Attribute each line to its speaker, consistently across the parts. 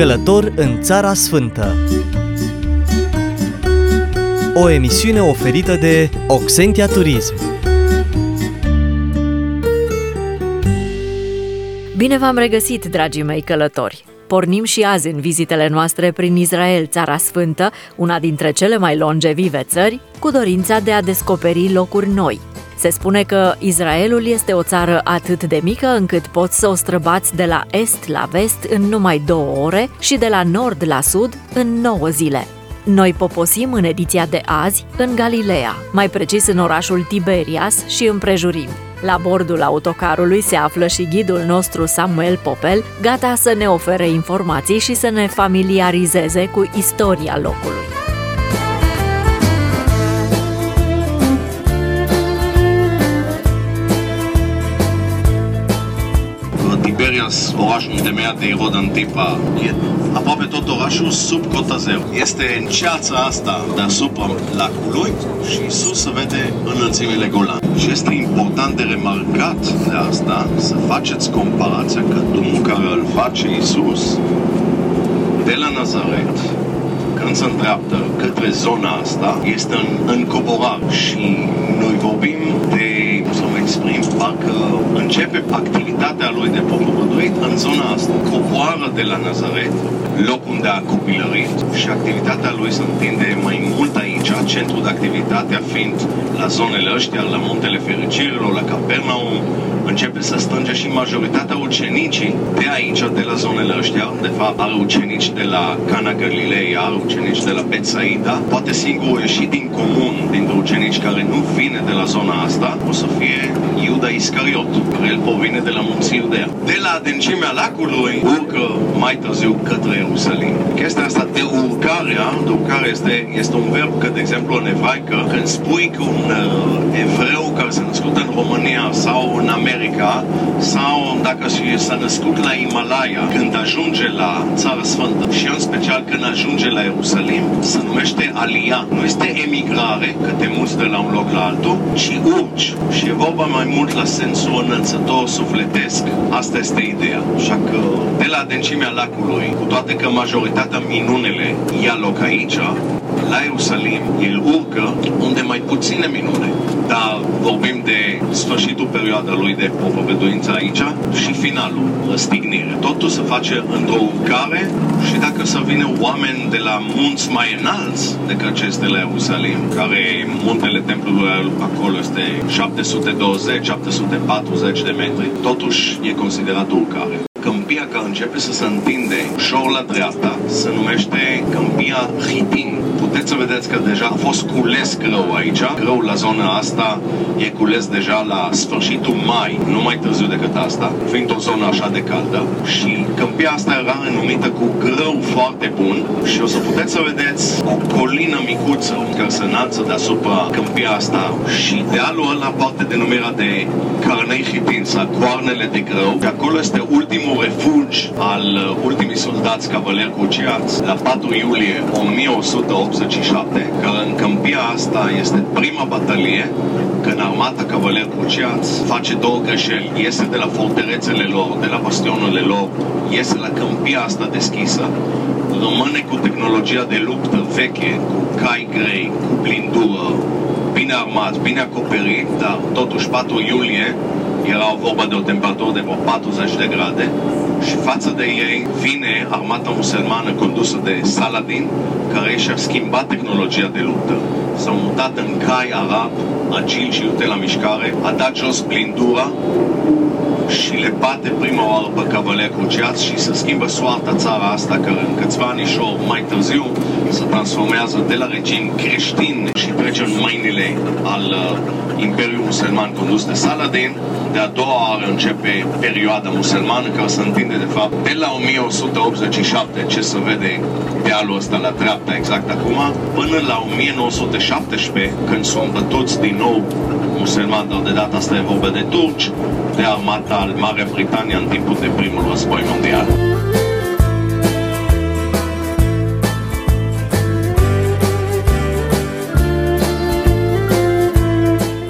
Speaker 1: Călător în Țara Sfântă. O emisiune oferită de Oxentia Turism.
Speaker 2: Bine v-am regăsit, dragii mei călători! Pornim și azi în vizitele noastre prin Israel, Țara Sfântă, una dintre cele mai longevive țări, cu dorința de a descoperi locuri noi – se spune că Israelul este o țară atât de mică încât poți să o străbați de la est la vest în numai două ore și de la nord la sud în nouă zile. Noi poposim în ediția de azi în Galileea, mai precis în orașul Tiberias și împrejurim. La bordul autocarului se află și ghidul nostru Samuel Popel, gata să ne ofere informații și să ne familiarizeze cu istoria locului.
Speaker 3: Orașul întemeiat de Irod Antipa, e aproape tot orașul sub cota zero. Este în ceața asta deasupra lacului și sus se vede înălțimile Golan. Și este important de remarcat de asta să faceți comparația că drumul care îl face Isus de la Nazaret când se îndreaptă către zona asta, este în, în coborare și noi vorbim de, să mă exprim, parcă începe activitatea lui de propovăduit în zona asta. Coboară de la Nazaret, loc unde a copilărit și activitatea lui se întinde mai mult aici, centrul de activitate fiind la zonele ăștia, la Muntele Fericirilor, la Capernaum, începe să strânge și majoritatea ucenicii de aici, de la zonele ăștia. De fapt, are ucenici de la Cana Galilei, are ucenici de la Betsaida. Poate singurul ieșit din comun dintre ucenici care nu vine de la zona asta o să fie Iuda Iscariot, care el provine de la munții Iudea. De la adâncimea lacului urcă mai târziu către Ierusalim. Chestia asta de urcare, de urcare este, este un verb că, de exemplu, în evraică, când spui că un uh, evreu care s-a născut în România sau în America America sau dacă s-a născut la Himalaya, când ajunge la Țara Sfântă și în special când ajunge la Ierusalim, se numește Alia. Nu este emigrare, că te muți de la un loc la altul, ci urci. Și e vorba mai mult la sensul înălțător, sufletesc. Asta este ideea. Așa că de la adâncimea lacului, cu toate că majoritatea minunele ia loc aici, la Ierusalim, el urcă unde mai puține minune. Dar vorbim de sfârșitul perioada lui de propovăduință aici și finalul, răstignire. Totul se face într-o urcare și dacă să vină oameni de la munți mai înalți decât acest de la Ierusalim, care muntele templului acolo este 720-740 de metri, totuși e considerat urcare. Câmpia care începe să se întinde ușor la dreapta se numește Câmpia Hitin. Puteți să vedeți că deja a fost cules grâu aici. Grâu la zona asta e cules deja la sfârșitul mai, nu mai târziu decât asta, fiind o zonă așa de caldă. Și câmpia asta era numită cu grâu foarte bun și o să puteți să vedeți o colină micuță care se înalță deasupra câmpia asta și dealul ăla poate denumirea de Carnei Hitin sau Coarnele de Grâu. De acolo este ultimul ultimul refugi al uh, ultimii soldați cavaleri cruciați la 4 iulie 1187, care în câmpia asta este prima batalie când armata cavaleri cruciați face două greșeli, iese de la fortărețele lor, de la bastionele lor, iese la câmpia asta deschisă, rămâne cu tehnologia de luptă veche, cu cai grei, cu blindură, bine armat, bine acoperit, dar totuși 4 iulie era vorba de o temperatură de vreo 40 de grade și față de ei vine armata musulmană condusă de Saladin, care și-a schimbat tehnologia de luptă. S-au mutat în cai arab, agil și iute la mișcare, a dat jos blindura și le bate prima oară pe cavaleri cruciați și se schimbă soarta țara asta, care în câțiva anișori mai târziu se transformează de la regim creștin și trece în mâinile al uh, Imperiului Musulman condus de Saladin. De a doua oară începe perioada musulmană care se întinde de fapt de la 1187, ce se vede dealul ăsta la dreapta exact acum, până la 1917, când sunt bătuți din nou musulmani, dar de data asta e vorba de turci, de armata Marea Britanie în timpul de primul război mondial.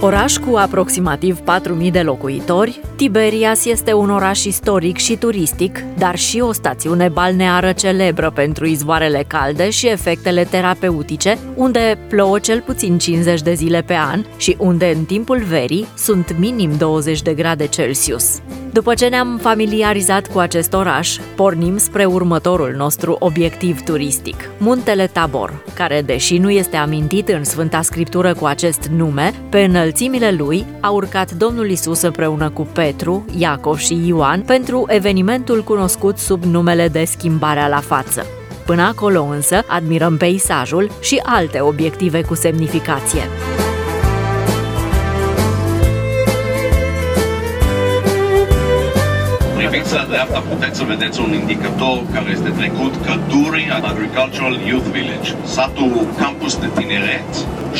Speaker 2: Oraș cu aproximativ 4.000 de locuitori, Tiberias este un oraș istoric și turistic, dar și o stațiune balneară celebră pentru izvoarele calde și efectele terapeutice, unde plouă cel puțin 50 de zile pe an și unde în timpul verii sunt minim 20 de grade Celsius. După ce ne-am familiarizat cu acest oraș, pornim spre următorul nostru obiectiv turistic, Muntele Tabor, care, deși nu este amintit în Sfânta Scriptură cu acest nume, pe înălțimile lui a urcat Domnul Isus împreună cu Petru, Iacov și Ioan pentru evenimentul cunoscut sub numele de schimbarea la față. Până acolo însă admirăm peisajul și alte obiective cu semnificație.
Speaker 3: Priviți la dreapta puteți să vedeți un indicator care este trecut Căduri Agricultural Youth Village, satul campus de tineret,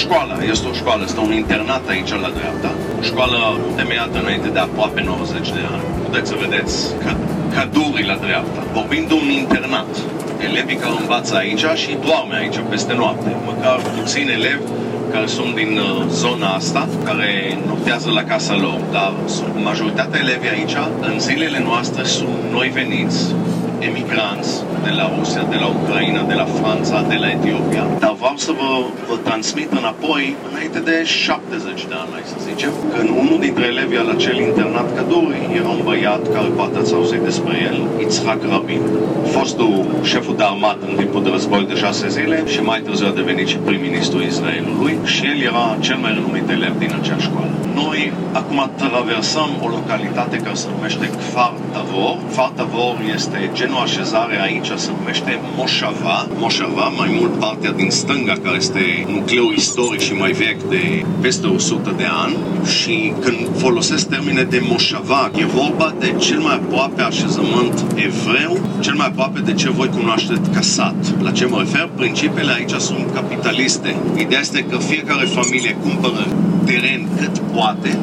Speaker 3: școala, este o școală, este un internat aici la dreapta, o școală temeiată înainte de aproape 90 de ani. Puteți să vedeți că Căduri la dreapta, vorbim de un internat. Elevii care învață aici și doarme aici peste noapte, măcar puțin elevi care sunt din uh, zona asta, care noptează la casa lor, dar majoritatea elevii aici, în zilele noastre, sunt noi veniți, emigranți de la Rusia, de la Ucraina, de la Franța, de la Etiopia. Dar vreau să vă, vă transmit înapoi, înainte de 70 de ani, să zicem, când unul dintre elevii al acel internat Caduri era un băiat care poate ați auzit despre el, Itzhak Rabin, fostul șeful de armată în timpul de război de șase zile și mai târziu a devenit și prim-ministru Israelului și el era cel mai renumit elev din acea școală. Noi acum traversăm o localitate care se numește Kfar Tavor. Kfar Tavor este genul așezare aici se numește Moșava. Moșava, mai mult partea din stânga, care este nucleul istoric și mai vechi de peste 100 de ani. Și când folosesc termine de Moșava, e vorba de cel mai aproape așezământ evreu, cel mai aproape de ce voi cunoașteți ca sat. La ce mă refer? Principiile aici sunt capitaliste. Ideea este că fiecare familie cumpără teren cât poate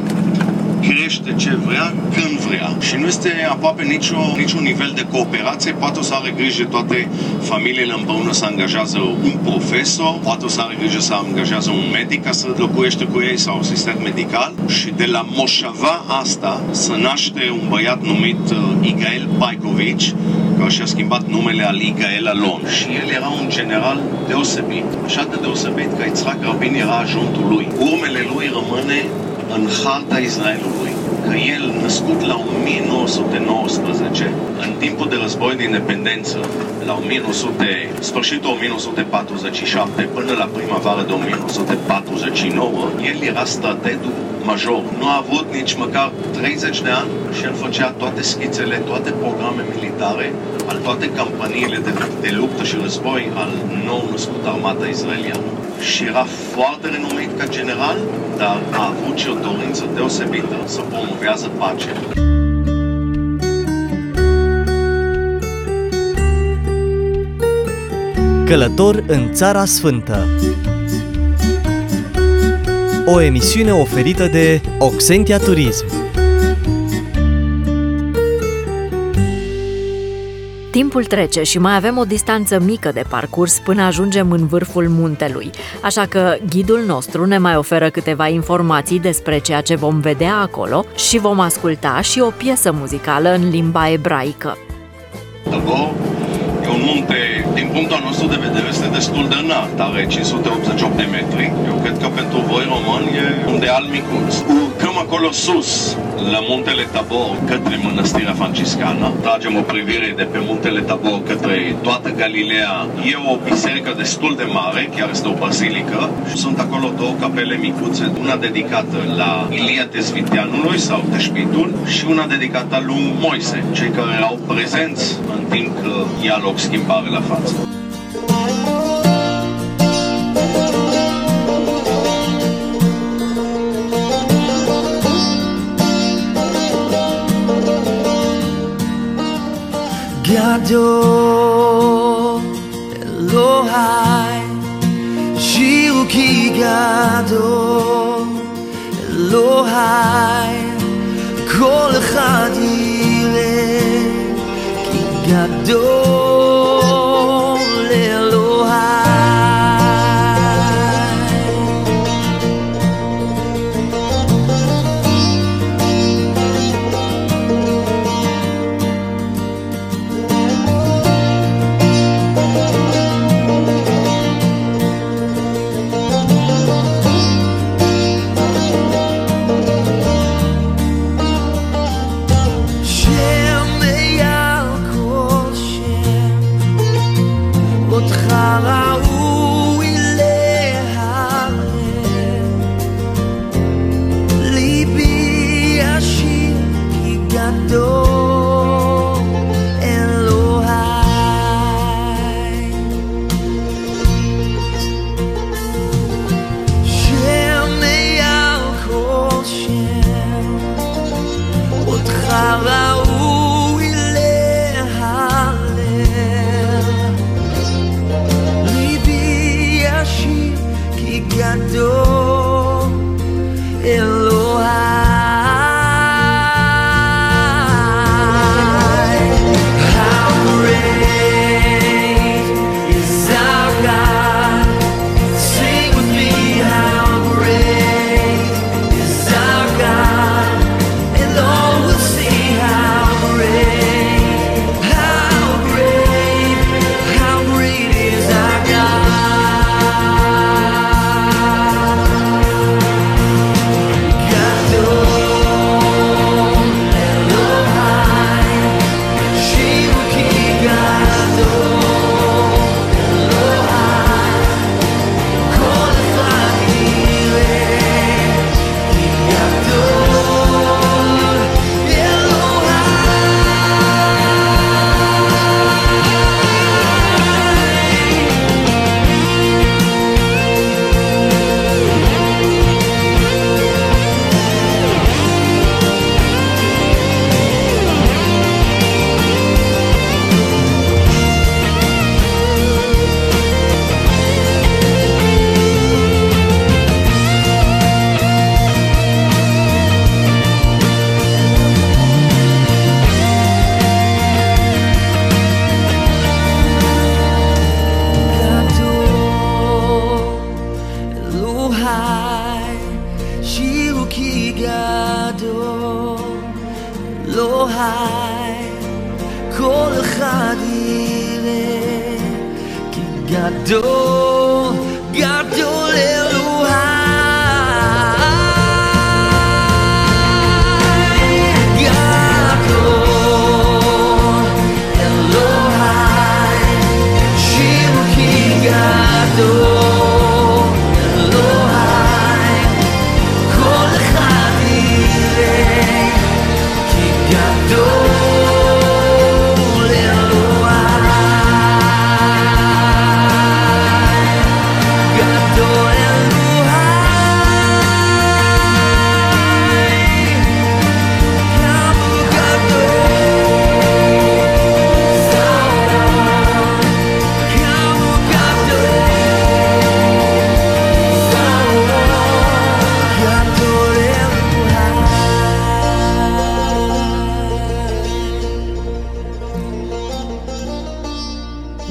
Speaker 3: crește ce vrea, când vrea. Și nu este aproape nicio, niciun nivel de cooperație. Poate o să are grijă toate familiile împreună să angajează un profesor, poate o să are grijă să angajează un medic ca să locuiește cu ei sau asistent medical. Și de la moșava asta să naște un băiat numit uh, Igael Paikovici, care și-a schimbat numele al Igael Alon. Și el era un general deosebit, așa de deosebit că Itzhak Rabin era ajuntul lui. Urmele lui rămâne în harta Israelului că el, născut la 1919, în timpul de război de independență, la 1900, sfârșitul 1947 până la primăvară de 1949, el era strategul major. Nu a avut nici măcar 30 de ani și el făcea toate schițele, toate programe militare, al toate campaniile de, de luptă și război al nou născut armata israeliană și era foarte renumit ca general, dar a avut și o dorință deosebită să promovează pacea.
Speaker 1: Călător în Țara Sfântă O emisiune oferită de Oxentia Turism
Speaker 2: Timpul trece și mai avem o distanță mică de parcurs până ajungem în vârful muntelui, așa că ghidul nostru ne mai oferă câteva informații despre ceea ce vom vedea acolo și vom asculta și o piesă muzicală în limba ebraică.
Speaker 3: Tabo e un munte, din punctul nostru de vedere, este destul de înalt, are 588 de metri. Eu cred că pentru voi români e un deal micuț. Urcăm acolo sus, la muntele Tabor către mănăstirea franciscană. Tragem o privire de pe muntele Tabor către toată Galileea. E o biserică destul de mare, chiar este o bazilică. Sunt acolo două capele micuțe, una dedicată la Ilia Tezviteanului sau Teșpitul și una dedicată lui Moise, cei care erau prezenți în timp că ia loc schimbare la față.
Speaker 4: adore Elohai Shiru ki gadol Elohai Kol echad yireh ki gadol.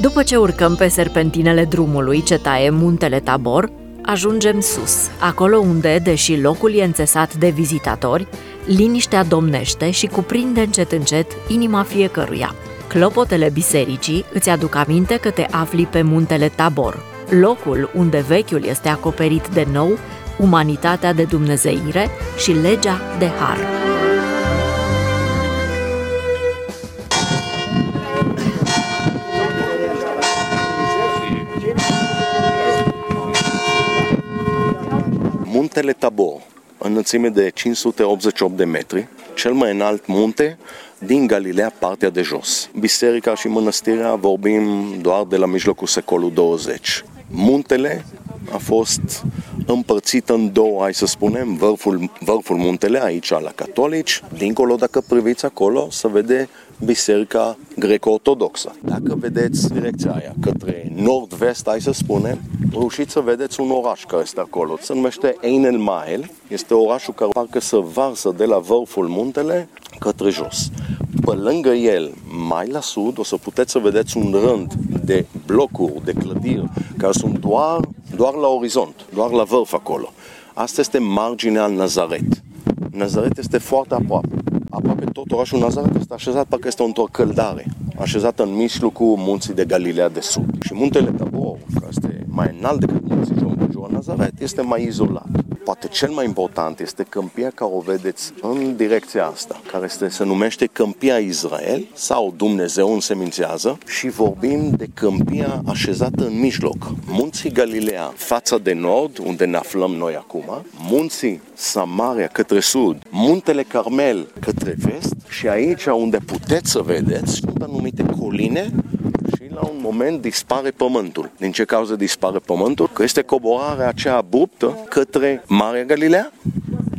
Speaker 2: După ce urcăm pe serpentinele drumului ce taie muntele Tabor, ajungem sus, acolo unde, deși locul e înțesat de vizitatori, liniștea domnește și cuprinde încet încet inima fiecăruia. Clopotele bisericii îți aduc aminte că te afli pe muntele Tabor, locul unde vechiul este acoperit de nou, umanitatea de dumnezeire și legea de har.
Speaker 3: Muntele Tabor, înălțime de 588 de metri, cel mai înalt munte din Galileea, partea de jos. Biserica și mănăstirea vorbim doar de la mijlocul secolul 20. Muntele a fost împărțit în două, hai să spunem, vârful, vârful muntele aici la catolici, dincolo dacă priviți acolo se vede biserica greco-ortodoxă. Dacă vedeți direcția aia către nord-vest, hai să spunem, reușiți să vedeți un oraș care este acolo. Se numește Ein el Mael, este orașul care parcă se varsă de la vârful muntele către jos. Pe lângă el, mai la sud, o să puteți să vedeți un rând de blocuri, de clădiri, care sunt doar, doar la orizont, doar la vârf acolo. Asta este marginea Nazaret. Nazaret este foarte aproape. Aproape tot orașul Nazaret este așezat parcă este într-o căldare, așezat în mijlocul munții de Galileea de Sud. Și muntele Tabor, care este mai înalt decât munții Jumăjur Nazaret, este mai izolat. Poate cel mai important este câmpia care o vedeți în direcția asta, care este, se numește Câmpia Israel sau Dumnezeu însemințează și vorbim de câmpia așezată în mijloc. Munții Galileea, fața de nord, unde ne aflăm noi acum, munții Samaria către sud, muntele Carmel către vest și aici unde puteți să vedeți sunt anumite coline și la un moment dispare pământul. Din ce cauză dispare pământul? Că este coborarea aceea abruptă către Marea Galilea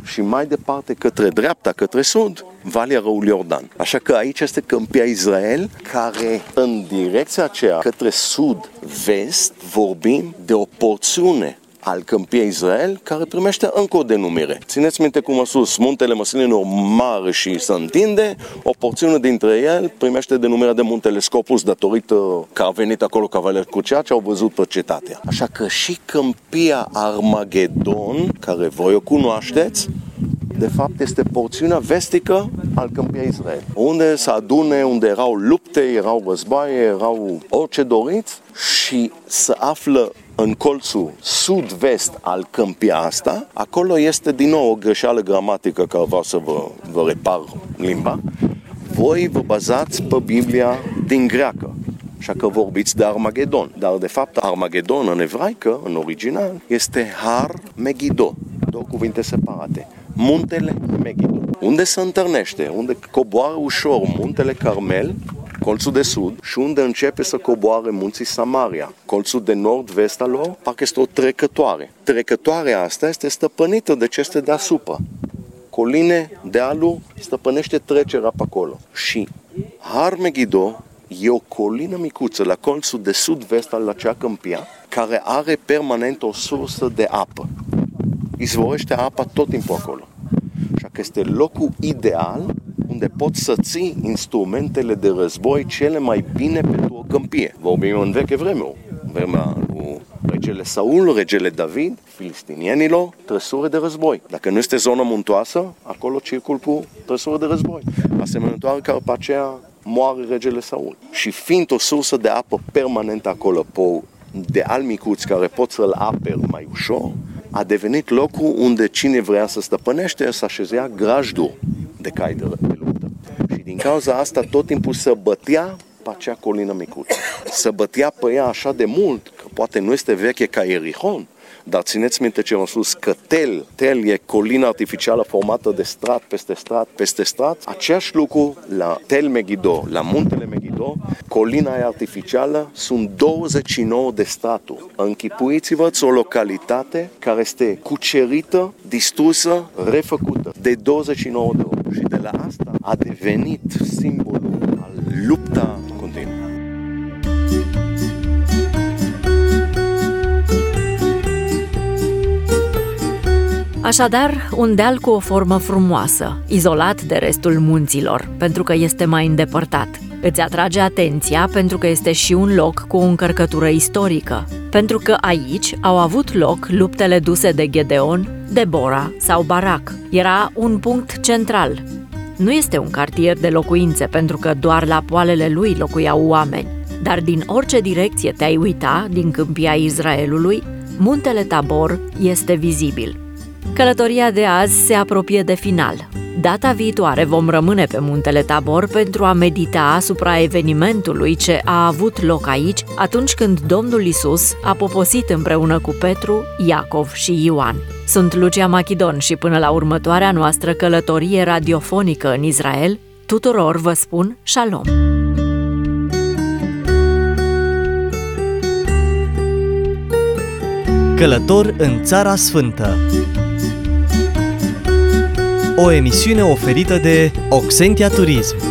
Speaker 3: și mai departe către dreapta, către sud, Valea Râului Iordan. Așa că aici este câmpia Israel, care în direcția aceea, către sud-vest, vorbim de o porțiune al câmpiei Israel, care primește încă o denumire. Țineți minte cum a sus, muntele măslinilor mare și se întinde, o porțiune dintre el primește denumirea de muntele Scopus datorită că a venit acolo cavaler cu ceea ce au văzut pe cetatea. Așa că și câmpia Armagedon, care voi o cunoașteți, de fapt este porțiunea vestică al câmpiei Israel, unde se adune, unde erau lupte, erau războaie, erau orice doriți și se află în colțul sud-vest al câmpia asta, acolo este din nou o greșeală gramatică care vreau să vă, vă repar limba. Voi vă bazați pe Biblia din greacă. Așa că vorbiți de Armagedon. Dar de fapt Armagedon în evraică, în original, este Har Megiddo. Două cuvinte separate. Muntele Megiddo. Unde se întâlnește, unde coboară ușor muntele Carmel colțul de sud și unde începe să coboare munții Samaria. Colțul de nord-vest al lor parcă este o trecătoare. Trecătoarea asta este stăpânită de ce este deasupra. Coline, dealul, stăpânește trecerea pe acolo. Și Har Megiddo e o colină micuță la colțul de sud-vest al acea câmpia, care are permanent o sursă de apă. Izvorește apa tot timpul acolo. Așa că este locul ideal unde poți să ții instrumentele de război cele mai bine pentru o câmpie. Vorbim în veche vreme, vremea lui regele Saul, regele David, filistinienilor, trăsură de război. Dacă nu este zonă muntoasă, acolo circul cu trăsură de război. Asemănătoare ca pe aceea moare regele Saul. Și fiind o sursă de apă permanentă acolo, pe de almicuți care pot să-l aperi mai ușor, a devenit locul unde cine vrea să stăpânește să așezea grajdul de cai de, de luptă. Și din cauza asta tot timpul să bătea pe acea colină micuță. Să bătea pe ea așa de mult, că poate nu este veche ca Erihon, dar țineți minte ce am spus, că Tel, Tel e colina artificială formată de strat peste strat peste strat. Aceeași lucru la Tel Megiddo, la muntele Megiddo, colina e artificială, sunt 29 de straturi. Închipuiți-vă o localitate care este cucerită, distrusă, refăcută de 29 de ori. Și de la asta a devenit simbolul al lupta continuă.
Speaker 2: Așadar, un deal cu o formă frumoasă, izolat de restul munților, pentru că este mai îndepărtat. Îți atrage atenția pentru că este și un loc cu o încărcătură istorică, pentru că aici au avut loc luptele duse de Gedeon, Debora sau Barak. Era un punct central. Nu este un cartier de locuințe pentru că doar la poalele lui locuiau oameni, dar din orice direcție te-ai uita din câmpia Israelului, muntele Tabor este vizibil. Călătoria de azi se apropie de final. Data viitoare vom rămâne pe muntele Tabor pentru a medita asupra evenimentului ce a avut loc aici atunci când Domnul Isus a poposit împreună cu Petru, Iacov și Ioan. Sunt Lucia Machidon și până la următoarea noastră călătorie radiofonică în Israel, tuturor vă spun shalom!
Speaker 1: Călător în Țara Sfântă O emisiune oferită de Oxentia Turism